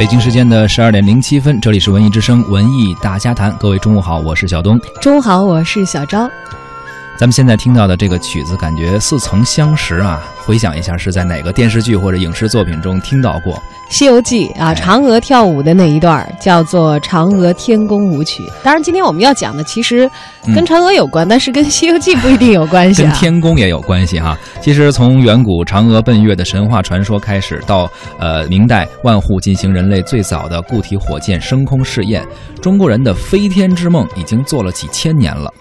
北京时间的十二点零七分，这里是文艺之声文艺大家谈。各位中午好，我是小东。中午好，我是小昭。咱们现在听到的这个曲子，感觉似曾相识啊！回想一下，是在哪个电视剧或者影视作品中听到过？《西游记》啊，嫦娥跳舞的那一段叫做《嫦娥天宫舞曲》。当然，今天我们要讲的其实跟嫦娥有关，但是跟《西游记》不一定有关系。跟天宫也有关系哈。其实从远古嫦娥奔月的神话传说开始，到呃明代万户进行人类最早的固体火箭升空试验，中国人的飞天之梦已经做了几千年了。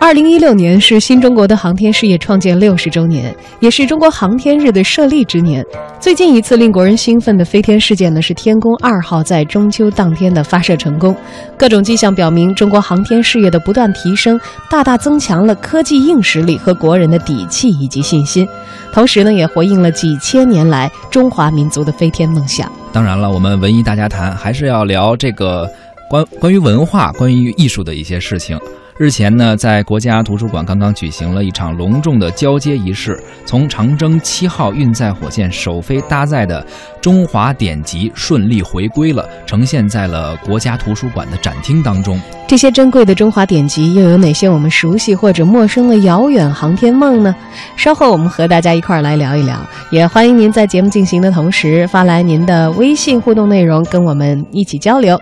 二零一六年是新中国的航天事业创建六十周年，也是中国航天日的设立之年。最近一次令国人兴奋的飞天事件呢，是天宫二号在中秋当天的发射成功。各种迹象表明，中国航天事业的不断提升，大大增强了科技硬实力和国人的底气以及信心。同时呢，也回应了几千年来中华民族的飞天梦想。当然了，我们文艺大家谈还是要聊这个关关于文化、关于艺术的一些事情。日前呢，在国家图书馆刚刚举行了一场隆重的交接仪式，从长征七号运载火箭首飞搭载的中华典籍顺利回归了，呈现在了国家图书馆的展厅当中。这些珍贵的中华典籍又有哪些我们熟悉或者陌生的遥远航天梦呢？稍后我们和大家一块儿来聊一聊，也欢迎您在节目进行的同时发来您的微信互动内容，跟我们一起交流。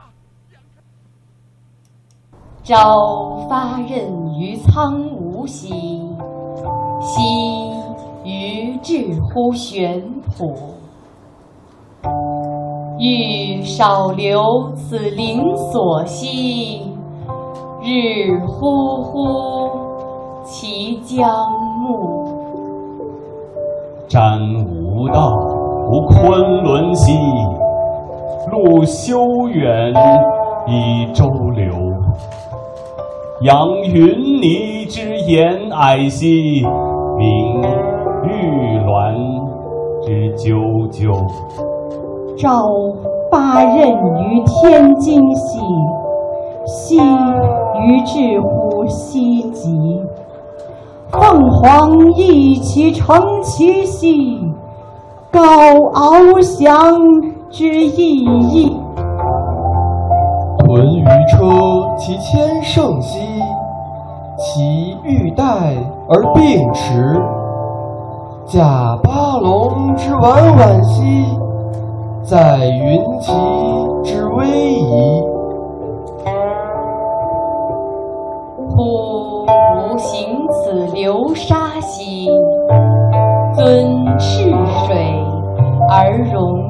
朝发轫于苍梧兮，夕余至乎玄圃。欲少留此灵所兮，日忽忽其将暮。瞻吾道乎昆仑兮，路修远以周流。仰云霓之偃霭兮，明玉鸾之啾啾。朝发轫于天津兮，夕余至乎西极。凤凰翼其成其兮，高翱翔之翼翼。豚于车其千乘兮，其欲待而并驰。驾八龙之婉婉兮，在云旗之威仪。忽吾行此流沙兮，遵赤水而容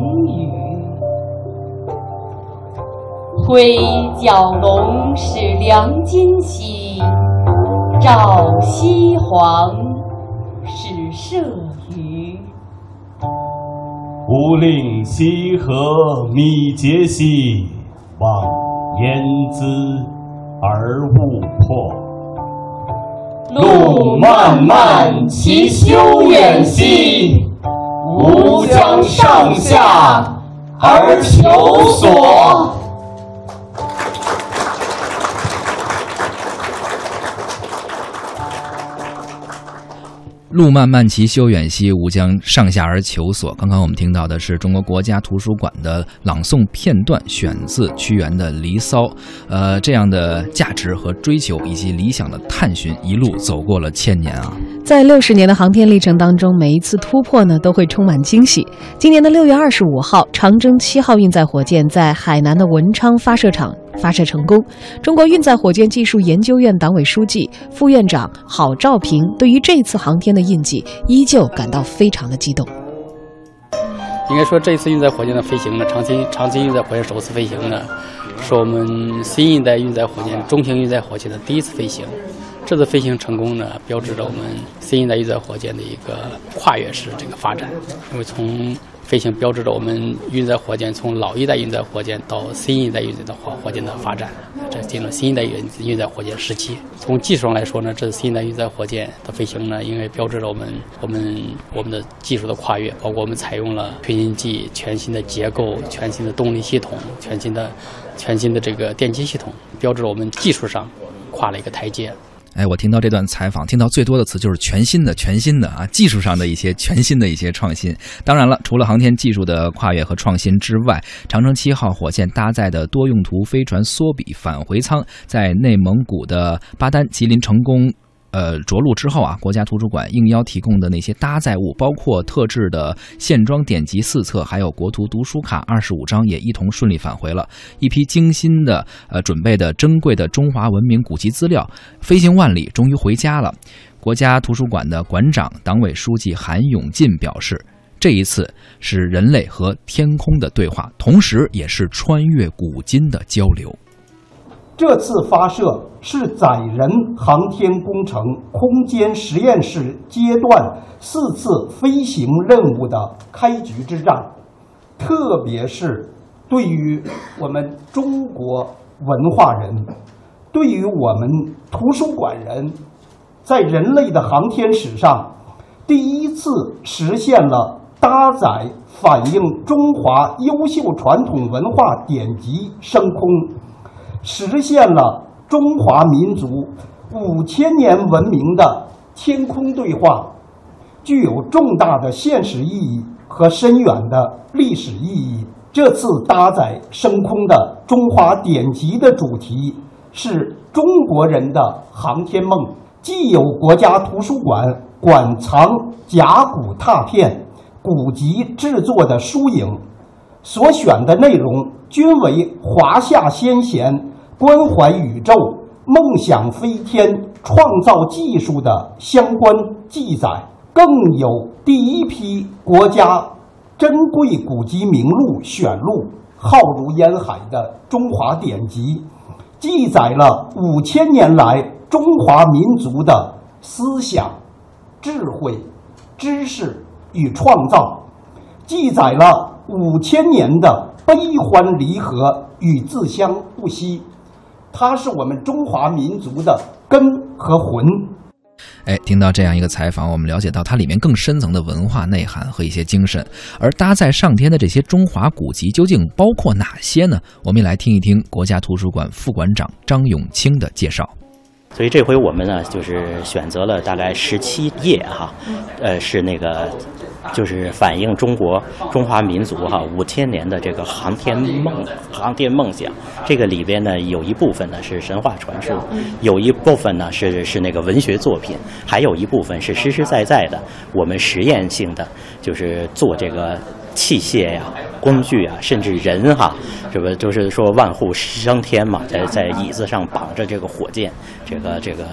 挥角龙使梁金兮，照西黄使射鱼。吾令西河米节兮，望焉滋而勿破。路漫漫其修远兮，吾将上下而求索。路漫漫其修远兮，吾将上下而求索。刚刚我们听到的是中国国家图书馆的朗诵片段，选自屈原的《离骚》。呃，这样的价值和追求以及理想的探寻，一路走过了千年啊！在六十年的航天历程当中，每一次突破呢，都会充满惊喜。今年的六月二十五号，长征七号运载火箭在海南的文昌发射场。发射成功，中国运载火箭技术研究院党委书记、副院长郝兆平对于这次航天的印记依旧感到非常的激动。应该说，这次运载火箭的飞行呢，长期长期运载火箭首次飞行呢，是我们新一代运载火箭中型运载火箭的第一次飞行。这次飞行成功呢，标志着我们新一代运载火箭的一个跨越式这个发展，因为从飞行标志着我们运载火箭从老一代运载火箭到新一代运载的火火箭的发展，这进入新一代运运载火箭时期。从技术上来说呢，这新一代运载火箭的飞行呢，应该标志着我们我们我们的技术的跨越，包括我们采用了推进剂、全新的结构、全新的动力系统、全新的全新的这个电机系统，标志着我们技术上跨了一个台阶。哎，我听到这段采访，听到最多的词就是全新的、全新的啊，技术上的一些全新的一些创新。当然了，除了航天技术的跨越和创新之外，长征七号火箭搭载的多用途飞船缩比返回舱，在内蒙古的巴丹吉林成功。呃，着陆之后啊，国家图书馆应邀提供的那些搭载物，包括特制的线装典籍四册，还有国图读书卡二十五张，也一同顺利返回了。一批精心的呃准备的珍贵的中华文明古籍资料，飞行万里，终于回家了。国家图书馆的馆长、党委书记韩永进表示，这一次是人类和天空的对话，同时也是穿越古今的交流。这次发射是载人航天工程空间实验室阶段四次飞行任务的开局之战，特别是对于我们中国文化人，对于我们图书馆人，在人类的航天史上，第一次实现了搭载反映中华优秀传统文化典籍升空。实现了中华民族五千年文明的天空对话，具有重大的现实意义和深远的历史意义。这次搭载升空的中华典籍的主题是中国人的航天梦，既有国家图书馆馆藏甲骨拓片、古籍制作的书影，所选的内容均为华夏先贤。关怀宇宙、梦想飞天、创造技术的相关记载，更有第一批国家珍贵古籍名录选录，浩如烟海的中华典籍，记载了五千年来中华民族的思想、智慧、知识与创造，记载了五千年的悲欢离合与自相不息。它是我们中华民族的根和魂。哎，听到这样一个采访，我们了解到它里面更深层的文化内涵和一些精神。而搭载上天的这些中华古籍究竟包括哪些呢？我们也来听一听国家图书馆副馆长张永清的介绍。所以这回我们呢，就是选择了大概十七页哈，呃，是那个。就是反映中国中华民族哈五千年的这个航天梦、航天梦想。这个里边呢，有一部分呢是神话传说，有一部分呢是是那个文学作品，还有一部分是实实在在的我们实验性的，就是做这个器械呀、工具啊，甚至人哈，这不就是说万户升天嘛，在在椅子上绑着这个火箭，这个这个。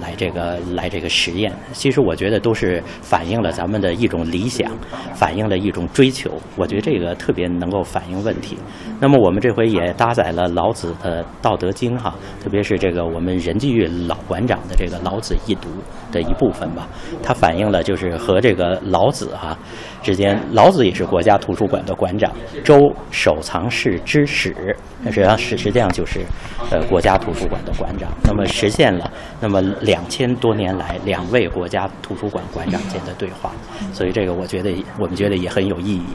来这个来这个实验，其实我觉得都是反映了咱们的一种理想，反映了一种追求。我觉得这个特别能够反映问题。那么我们这回也搭载了老子的《道德经》哈，特别是这个我们任继玉老馆长的这个《老子一读》的一部分吧。它反映了就是和这个老子哈之间，老子也是国家图书馆的馆长，周守藏室之始，实际上实实际上就是呃国家图书馆的馆长。那么实现了那么。两千多年来，两位国家图书馆馆长间的对话，所以这个我觉得我们觉得也很有意义。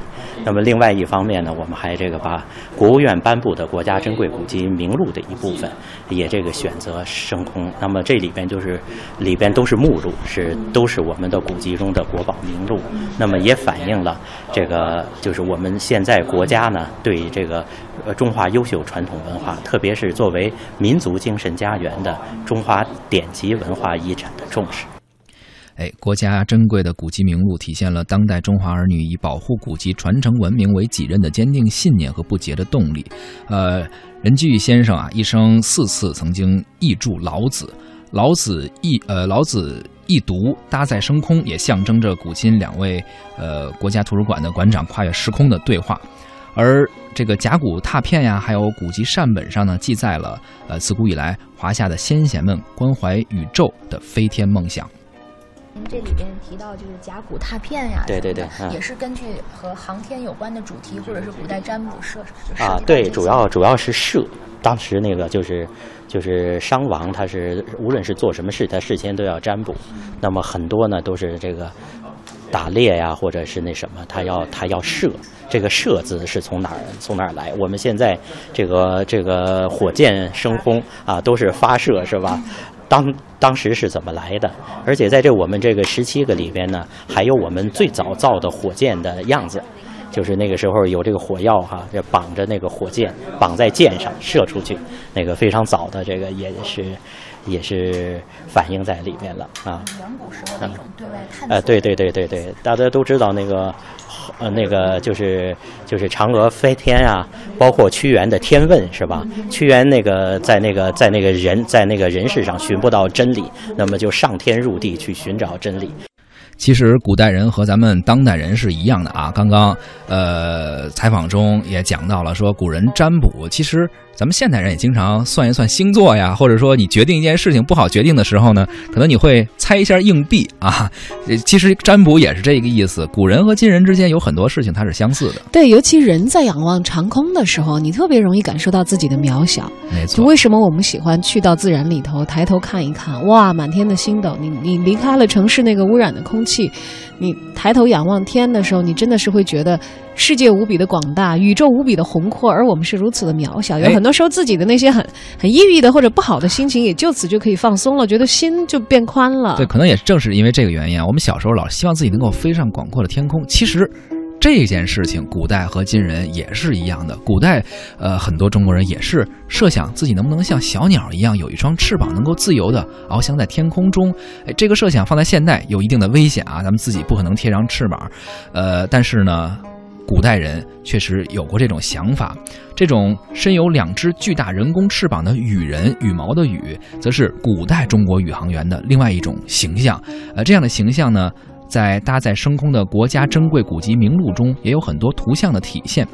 那么另外一方面呢，我们还这个把国务院颁布的国家珍贵古籍名录的一部分也这个选择升空。那么这里边就是里边都是目录，是都是我们的古籍中的国宝名录。那么也反映了这个就是我们现在国家呢对这个呃中华优秀传统文化，特别是作为民族精神家园的中华典籍。文化遗产的重视，哎，国家珍贵的古籍名录体现了当代中华儿女以保护古籍、传承文明为己任的坚定信念和不竭的动力。呃，任继玉先生啊，一生四次曾经译著《老子》，《老子译》呃，《老子译读》搭载升空，也象征着古今两位呃国家图书馆的馆长跨越时空的对话。而这个甲骨拓片呀，还有古籍善本上呢，记载了呃自古以来华夏的先贤们关怀宇宙的飞天梦想。您这里边提到就是甲骨拓片呀，对对对，也是根据和航天有关的主题或者是古代占卜设啊，对，主要主要是设。当时那个就是就是商王，他是无论是做什么事，他事先都要占卜。那么很多呢都是这个打猎呀，或者是那什么，他要他要射。这个“射”字是从哪儿从哪儿来？我们现在这个这个火箭升空啊，都是发射是吧？当当时是怎么来的，而且在这我们这个十七个里边呢，还有我们最早造的火箭的样子，就是那个时候有这个火药哈，这绑着那个火箭绑在箭上射出去，那个非常早的这个也是也是反映在里面了啊。远古时候的一种对外探索。呃，对对对对对，大家都知道那个，呃，那个就是就是嫦娥飞天啊，包括屈原的《天问》是吧？屈原那个在那个在那个人在那个人世上寻不到真理，那么就上天入地去寻找真理。其实古代人和咱们当代人是一样的啊。刚刚呃采访中也讲到了，说古人占卜，其实咱们现代人也经常算一算星座呀，或者说你决定一件事情不好决定的时候呢，可能你会猜一下硬币啊。呃其实占卜也是这个意思。古人和今人之间有很多事情它是相似的，对，尤其人在仰望长空的时候，你特别容易感受到自己的渺小。没错。为什么我们喜欢去到自然里头，抬头看一看，哇，满天的星斗。你你离开了城市那个污染的空气，你抬头仰望天的时候，你真的是会觉得世界无比的广大，宇宙无比的宏阔，而我们是如此的渺小。有哎很多时候自己的那些很很抑郁的或者不好的心情，也就此就可以放松了，觉得心就变宽了。对，可能也正是因为这个原因啊，我们小时候老希望自己能够飞上广阔的天空。其实这件事情，古代和今人也是一样的。古代，呃，很多中国人也是设想自己能不能像小鸟一样有一双翅膀，能够自由的翱翔在天空中。哎，这个设想放在现代有一定的危险啊，咱们自己不可能贴上翅膀。呃，但是呢。古代人确实有过这种想法，这种身有两只巨大人工翅膀的羽人，羽毛的羽，则是古代中国宇航员的另外一种形象。呃，这样的形象呢，在搭载升空的国家珍贵古籍名录中也有很多图像的体现。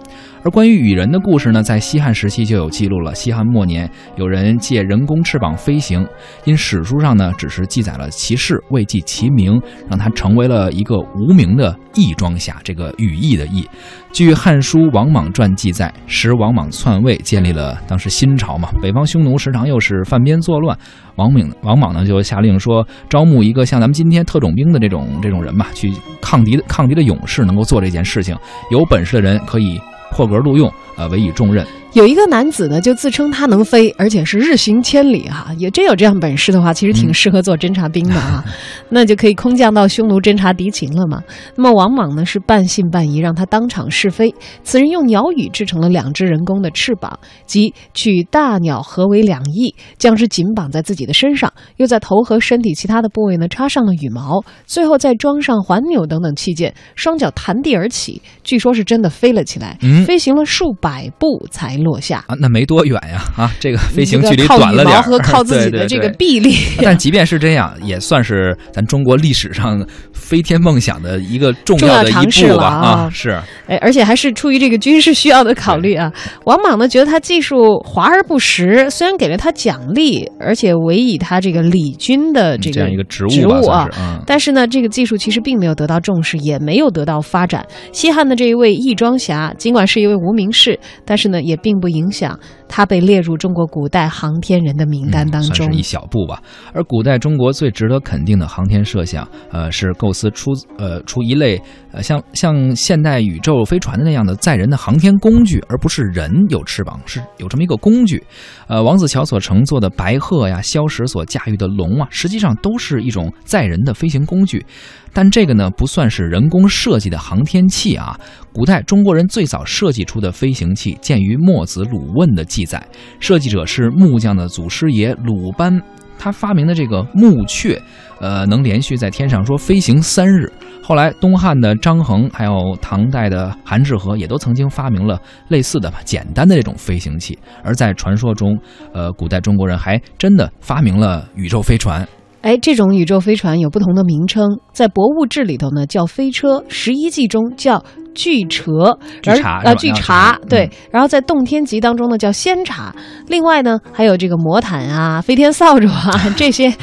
而关于羽人的故事呢，在西汉时期就有记录了。西汉末年，有人借人工翅膀飞行，因史书上呢只是记载了其事，未记其名，让他成为了一个无名的翼装侠。这个羽翼的翼。据《汉书·王莽传》记载，时王莽篡位，建立了当时新朝嘛，北方匈奴时常又是犯边作乱，王莽王莽呢就下令说，招募一个像咱们今天特种兵的这种这种人吧，去抗敌的抗敌的勇士，能够做这件事情，有本事的人可以破格录用，呃，委以重任。有一个男子呢，就自称他能飞，而且是日行千里哈、也真有这样本事的话，其实挺适合做侦察兵的啊，那就可以空降到匈奴侦察敌情了嘛。那么王莽呢是半信半疑，让他当场试飞。此人用鸟羽制成了两只人工的翅膀，即取大鸟合为两翼，将之紧绑在自己的身上，又在头和身体其他的部位呢插上了羽毛，最后再装上环钮等等器件，双脚弹地而起，据说是真的飞了起来，嗯飞行了数百步才落下。啊，那没多远呀，啊，这个飞行距离短了点儿，和靠自己的这个臂力。但即便是这样，也算是咱中国历史上飞天梦想的一个重重要的一尝试了步吧啊是。哎，而且还是出于这个军事需要的考虑啊。王莽呢觉得他技术华而不实，虽然给了他奖励，而且委以他这个礼军的这个嗯这样一个职务职务啊嗯，但是呢，这个技术其实并没有得到重视，也没有得到发展。西汉的这一位义庄侠，尽管是一位无名氏，但是呢，也并不影响他被列入中国古代航天人的名单当中。嗯算是一小步吧。而古代中国最值得肯定的航天设想，呃，是构思出呃出一类呃像像现代宇宙飞船的那样的载人的航天工具，而不是人有翅膀，是有这么一个工具。呃，王子乔所乘坐的白鹤呀，萧石所驾驭的龙啊，实际上都是一种载人的飞行工具。但这个呢，不算是人工设计的航天器啊。古代中国人最早设计出的飞行器，见于墨子《鲁问》的记载，设计者是木匠的祖师爷鲁班。他发明的这个木雀，呃，能连续在天上说飞行三日。后来，东汉的张衡，还有唐代的韩志和，也都曾经发明了类似的吧简单的这种飞行器。而在传说中，呃，古代中国人还真的发明了宇宙飞船。哎，这种宇宙飞船有不同的名称，在《博物志》里头呢叫飞车，《十一记》中叫巨车，巨而啊巨茶是吧叫茶嗯对，然后在《洞天集》当中呢叫仙茶，另外呢还有这个魔毯啊、飞天扫帚啊 这些。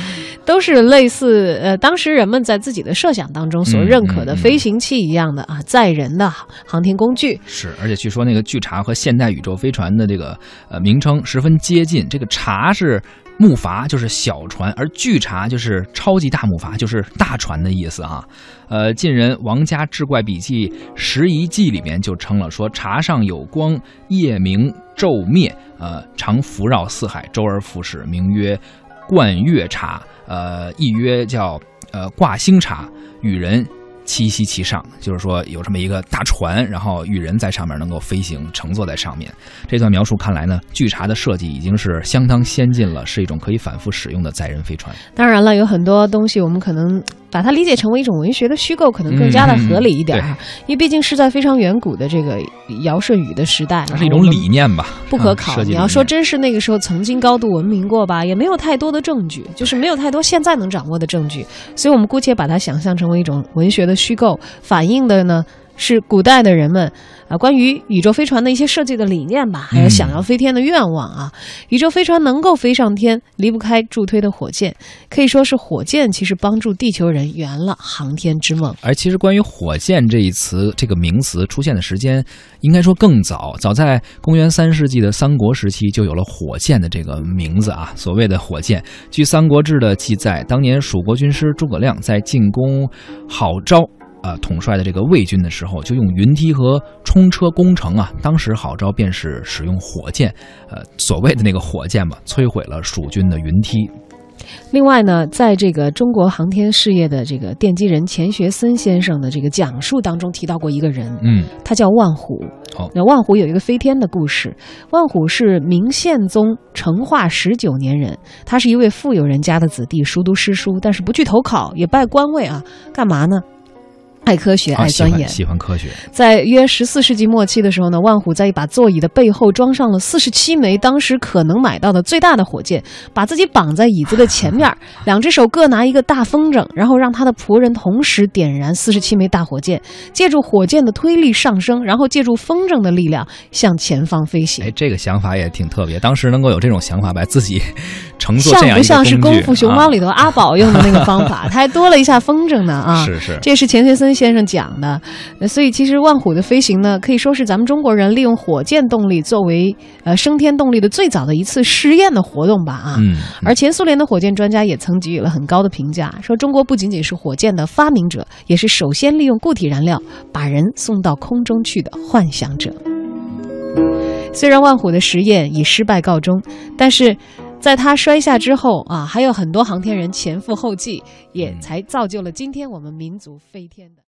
都是类似呃，当时人们在自己的设想当中所嗯认可的飞行器一样的啊，载人的航天工具。是，而且据说那个巨茶和现代宇宙飞船的这个呃名称十分接近。这个茶是木筏，就是小船；而巨茶就是超级大木筏，就是大船的意思啊。呃，晋人王家志怪笔记《拾遗记》里面就称了说，茶上有光，夜明昼灭，呃，常浮绕四海，周而复始，名曰冠月茶，呃，亦曰叫呃挂星茶，与人。七夕其上，就是说有这么一个大船，然后与人在上面能够飞行，乘坐在上面。这段描述看来呢，巨茶的设计已经是相当先进了，是一种可以反复使用的载人飞船。当然了，有很多东西我们可能把它理解成为一种文学的虚构，可能更加的合理一点啊。因为毕竟是在非常远古的这个尧舜禹的时代，它是一种理念吧，不可考。你要说真是那个时候曾经高度文明过吧，也没有太多的证据，就是没有太多现在能掌握的证据。所以我们姑且把它想象成为一种文学的。虚构反映的呢是古代的人们啊关于宇宙飞船的一些设计的理念吧，还有想要飞天的愿望啊。宇宙飞船能够飞上天，离不开助推的火箭，可以说是火箭其实帮助地球人圆了航天之梦。而其实关于火箭这一词这个名词出现的时间，应该说更早，早在公元三世纪的三国时期就有了火箭的这个名字啊。所谓的火箭，据《三国志》的记载，当年蜀国军师诸葛亮在进攻郝昭。呃，统帅的这个魏军的时候，就用云梯和冲车攻城啊。当时郝昭便是使用火箭，呃，所谓的那个火箭嘛，摧毁了蜀军的云梯。另外呢，在这个中国航天事业的这个奠基人钱学森先生的这个讲述当中提到过一个人，嗯，他叫万虎。好，那万虎有一个飞天的故事。万虎是明宪宗成化十九年人，他是一位富有人家的子弟，熟读诗书，但是不去投考，也拜官位啊，干嘛呢？爱科学，爱钻研，喜欢科学。在约十四世纪末期的时候呢，万虎在一把座椅的背后装上了四十七枚当时可能买到的最大的火箭，把自己绑在椅子的前面，两只手各拿一个大风筝，然后让他的仆人同时点燃四十七枚大火箭，借助火箭的推力上升，然后借助风筝的力量向前方飞行。哎，这个想法也挺特别。当时能够有这种想法，把自己 乘坐这样像不像是《功夫熊猫》里头阿宝用的那个方法？他还多了一下风筝呢啊！是是，这是钱学森。先生讲的，所以其实万虎的飞行呢，可以说是咱们中国人利用火箭动力作为呃升天动力的最早的一次试验的活动吧啊。嗯。而前苏联的火箭专家也曾给予了很高的评价，说中国不仅仅是火箭的发明者，也是首先利用固体燃料把人送到空中去的幻想者。虽然万虎的实验以失败告终，但是在他摔下之后啊，还有很多航天人前赴后继，也才造就了今天我们民族飞天的。